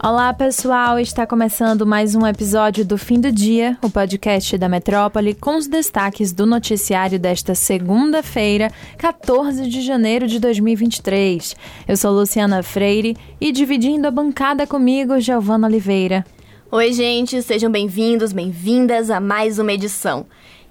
Olá, pessoal! Está começando mais um episódio do Fim do Dia, o podcast da Metrópole, com os destaques do noticiário desta segunda-feira, 14 de janeiro de 2023. Eu sou Luciana Freire e dividindo a bancada comigo, Giovana Oliveira. Oi, gente, sejam bem-vindos, bem-vindas a mais uma edição.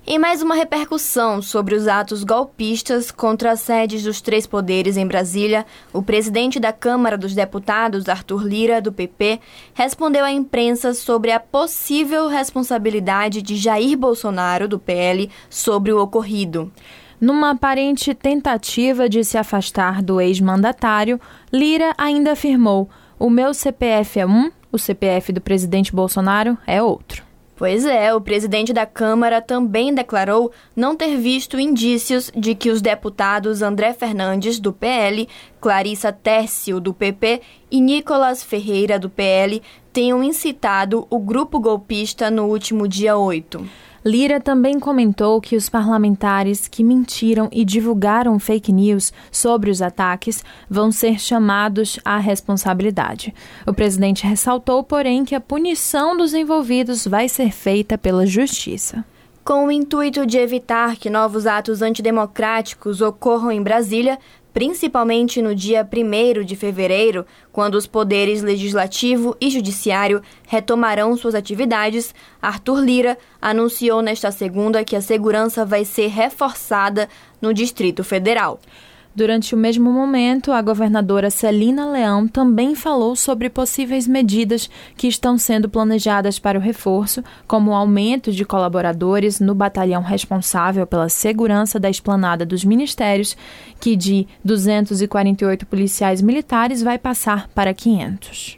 Em mais uma repercussão sobre os atos golpistas contra as sedes dos três poderes em Brasília, o presidente da Câmara dos Deputados, Arthur Lira, do PP, respondeu à imprensa sobre a possível responsabilidade de Jair Bolsonaro, do PL, sobre o ocorrido. Numa aparente tentativa de se afastar do ex-mandatário, Lira ainda afirmou: o meu CPF é um, o CPF do presidente Bolsonaro é outro. Pois é, o presidente da Câmara também declarou não ter visto indícios de que os deputados André Fernandes, do PL, Clarissa Tércio, do PP e Nicolas Ferreira, do PL, tenham incitado o grupo golpista no último dia 8. Lira também comentou que os parlamentares que mentiram e divulgaram fake news sobre os ataques vão ser chamados à responsabilidade. O presidente ressaltou, porém, que a punição dos envolvidos vai ser feita pela Justiça. Com o intuito de evitar que novos atos antidemocráticos ocorram em Brasília, principalmente no dia 1 de fevereiro, quando os poderes legislativo e judiciário retomarão suas atividades, Arthur Lira anunciou nesta segunda que a segurança vai ser reforçada no Distrito Federal. Durante o mesmo momento, a governadora Celina Leão também falou sobre possíveis medidas que estão sendo planejadas para o reforço, como o aumento de colaboradores no batalhão responsável pela segurança da esplanada dos ministérios, que de 248 policiais militares vai passar para 500.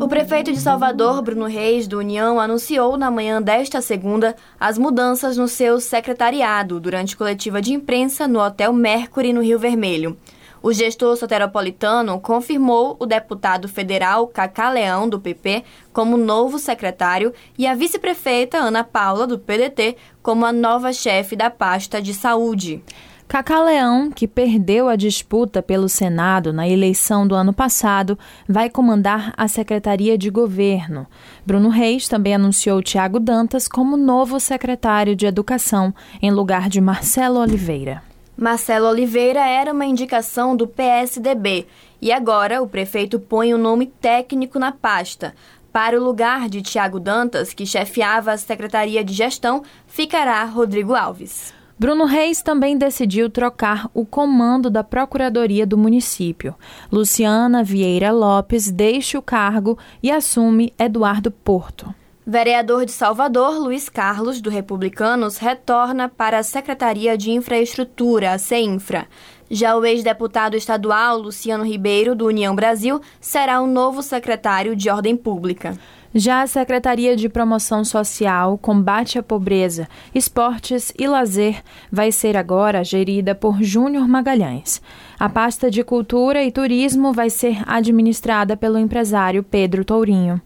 O prefeito de Salvador, Bruno Reis, do União, anunciou na manhã desta segunda as mudanças no seu secretariado durante coletiva de imprensa no Hotel Mercury, no Rio Vermelho. O gestor soteropolitano confirmou o deputado federal Cacá Leão, do PP, como novo secretário e a vice-prefeita Ana Paula, do PDT, como a nova chefe da pasta de saúde. Cacá Leão, que perdeu a disputa pelo Senado na eleição do ano passado, vai comandar a Secretaria de Governo. Bruno Reis também anunciou Tiago Dantas como novo secretário de Educação, em lugar de Marcelo Oliveira. Marcelo Oliveira era uma indicação do PSDB e agora o prefeito põe o um nome técnico na pasta. Para o lugar de Tiago Dantas, que chefiava a Secretaria de Gestão, ficará Rodrigo Alves. Bruno Reis também decidiu trocar o comando da Procuradoria do município. Luciana Vieira Lopes deixa o cargo e assume Eduardo Porto. Vereador de Salvador, Luiz Carlos, do Republicanos, retorna para a Secretaria de Infraestrutura, CEINFRA. Já o ex-deputado estadual Luciano Ribeiro, do União Brasil, será o novo secretário de Ordem Pública. Já a Secretaria de Promoção Social, Combate à Pobreza, Esportes e Lazer vai ser agora gerida por Júnior Magalhães. A pasta de Cultura e Turismo vai ser administrada pelo empresário Pedro Tourinho.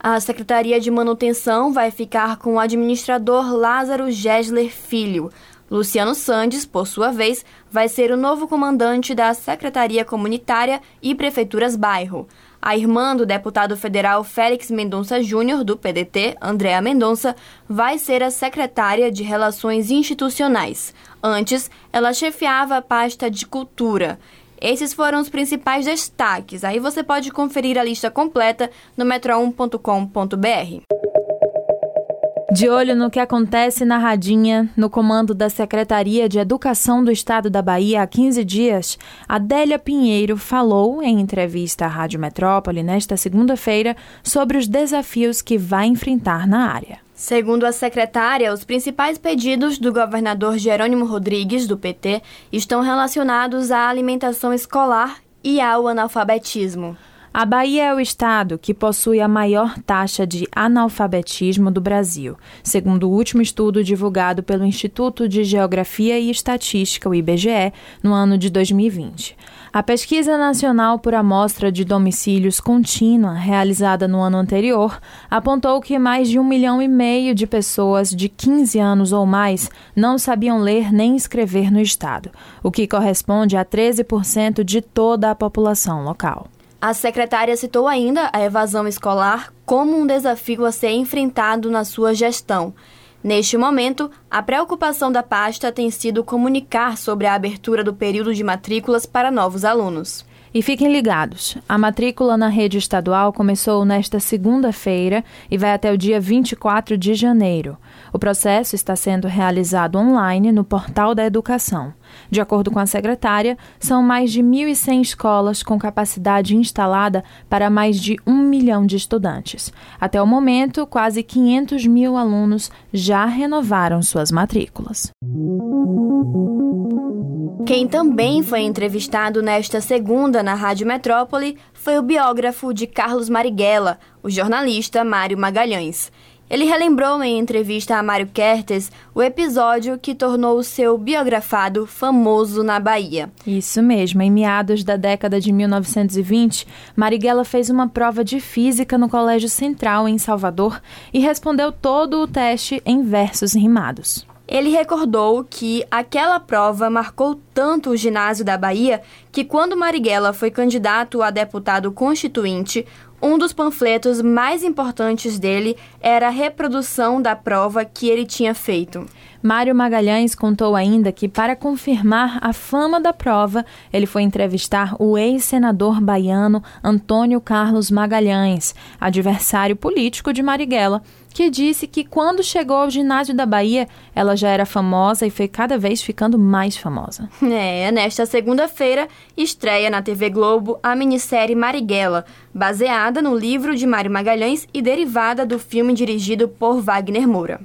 A Secretaria de Manutenção vai ficar com o administrador Lázaro Gessler Filho. Luciano Sandes, por sua vez, vai ser o novo comandante da Secretaria Comunitária e Prefeituras Bairro. A irmã do deputado federal Félix Mendonça Júnior, do PDT, Andréa Mendonça, vai ser a secretária de Relações Institucionais. Antes, ela chefiava a pasta de Cultura. Esses foram os principais destaques. Aí você pode conferir a lista completa no metro1.com.br. De olho no que acontece na Radinha, no comando da Secretaria de Educação do Estado da Bahia há 15 dias, Adélia Pinheiro falou, em entrevista à Rádio Metrópole nesta segunda-feira, sobre os desafios que vai enfrentar na área. Segundo a secretária, os principais pedidos do governador Jerônimo Rodrigues, do PT, estão relacionados à alimentação escolar e ao analfabetismo. A Bahia é o estado que possui a maior taxa de analfabetismo do Brasil, segundo o último estudo divulgado pelo Instituto de Geografia e Estatística, o IBGE, no ano de 2020. A pesquisa nacional por amostra de domicílios contínua, realizada no ano anterior, apontou que mais de um milhão e meio de pessoas de 15 anos ou mais não sabiam ler nem escrever no estado, o que corresponde a 13% de toda a população local. A secretária citou ainda a evasão escolar como um desafio a ser enfrentado na sua gestão. Neste momento, a preocupação da pasta tem sido comunicar sobre a abertura do período de matrículas para novos alunos. E fiquem ligados: a matrícula na rede estadual começou nesta segunda-feira e vai até o dia 24 de janeiro. O processo está sendo realizado online no Portal da Educação. De acordo com a secretária, são mais de 1.100 escolas com capacidade instalada para mais de um milhão de estudantes. Até o momento, quase 500 mil alunos já renovaram suas matrículas. Quem também foi entrevistado nesta segunda na Rádio Metrópole foi o biógrafo de Carlos Marighella, o jornalista Mário Magalhães. Ele relembrou em entrevista a Mário Kertes o episódio que tornou o seu biografado famoso na Bahia. Isso mesmo, em meados da década de 1920, Marighella fez uma prova de física no Colégio Central em Salvador e respondeu todo o teste em versos rimados. Ele recordou que aquela prova marcou tanto o ginásio da Bahia que, quando Marighella foi candidato a deputado constituinte, um dos panfletos mais importantes dele era a reprodução da prova que ele tinha feito. Mário Magalhães contou ainda que, para confirmar a fama da prova, ele foi entrevistar o ex-senador baiano Antônio Carlos Magalhães, adversário político de Marighella, que disse que quando chegou ao ginásio da Bahia, ela já era famosa e foi cada vez ficando mais famosa. É, nesta segunda-feira estreia na TV Globo a minissérie Marighella, baseada no livro de Mário Magalhães e derivada do filme dirigido por Wagner Moura.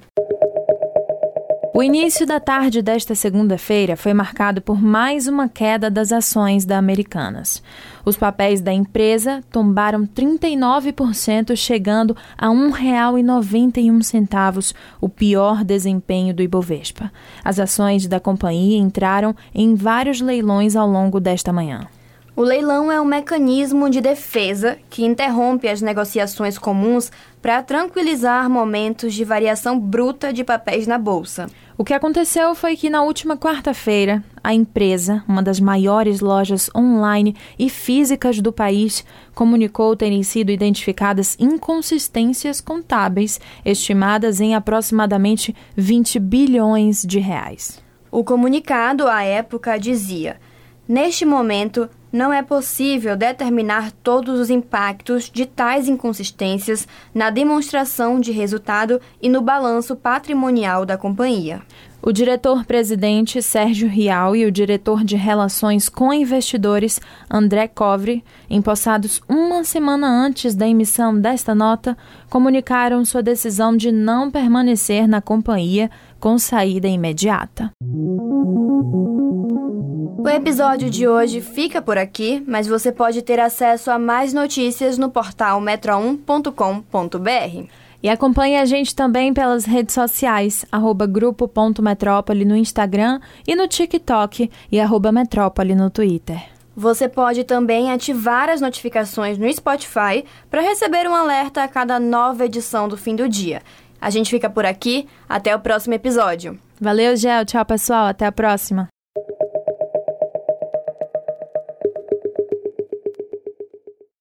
O início da tarde desta segunda-feira foi marcado por mais uma queda das ações da Americanas. Os papéis da empresa tombaram 39%, chegando a R$ 1,91, o pior desempenho do Ibovespa. As ações da companhia entraram em vários leilões ao longo desta manhã. O leilão é um mecanismo de defesa que interrompe as negociações comuns para tranquilizar momentos de variação bruta de papéis na bolsa. O que aconteceu foi que na última quarta-feira, a empresa, uma das maiores lojas online e físicas do país, comunicou terem sido identificadas inconsistências contábeis estimadas em aproximadamente 20 bilhões de reais. O comunicado à época dizia: Neste momento, não é possível determinar todos os impactos de tais inconsistências na demonstração de resultado e no balanço patrimonial da companhia. O diretor-presidente Sérgio Rial e o diretor de Relações com Investidores André Covre, empossados uma semana antes da emissão desta nota, comunicaram sua decisão de não permanecer na companhia com saída imediata. O episódio de hoje fica por aqui, mas você pode ter acesso a mais notícias no portal metro1.com.br. E acompanhe a gente também pelas redes sociais, arroba grupo.metrópole no Instagram e no TikTok e arroba metrópole no Twitter. Você pode também ativar as notificações no Spotify para receber um alerta a cada nova edição do fim do dia. A gente fica por aqui, até o próximo episódio. Valeu, Gel. Tchau, pessoal. Até a próxima.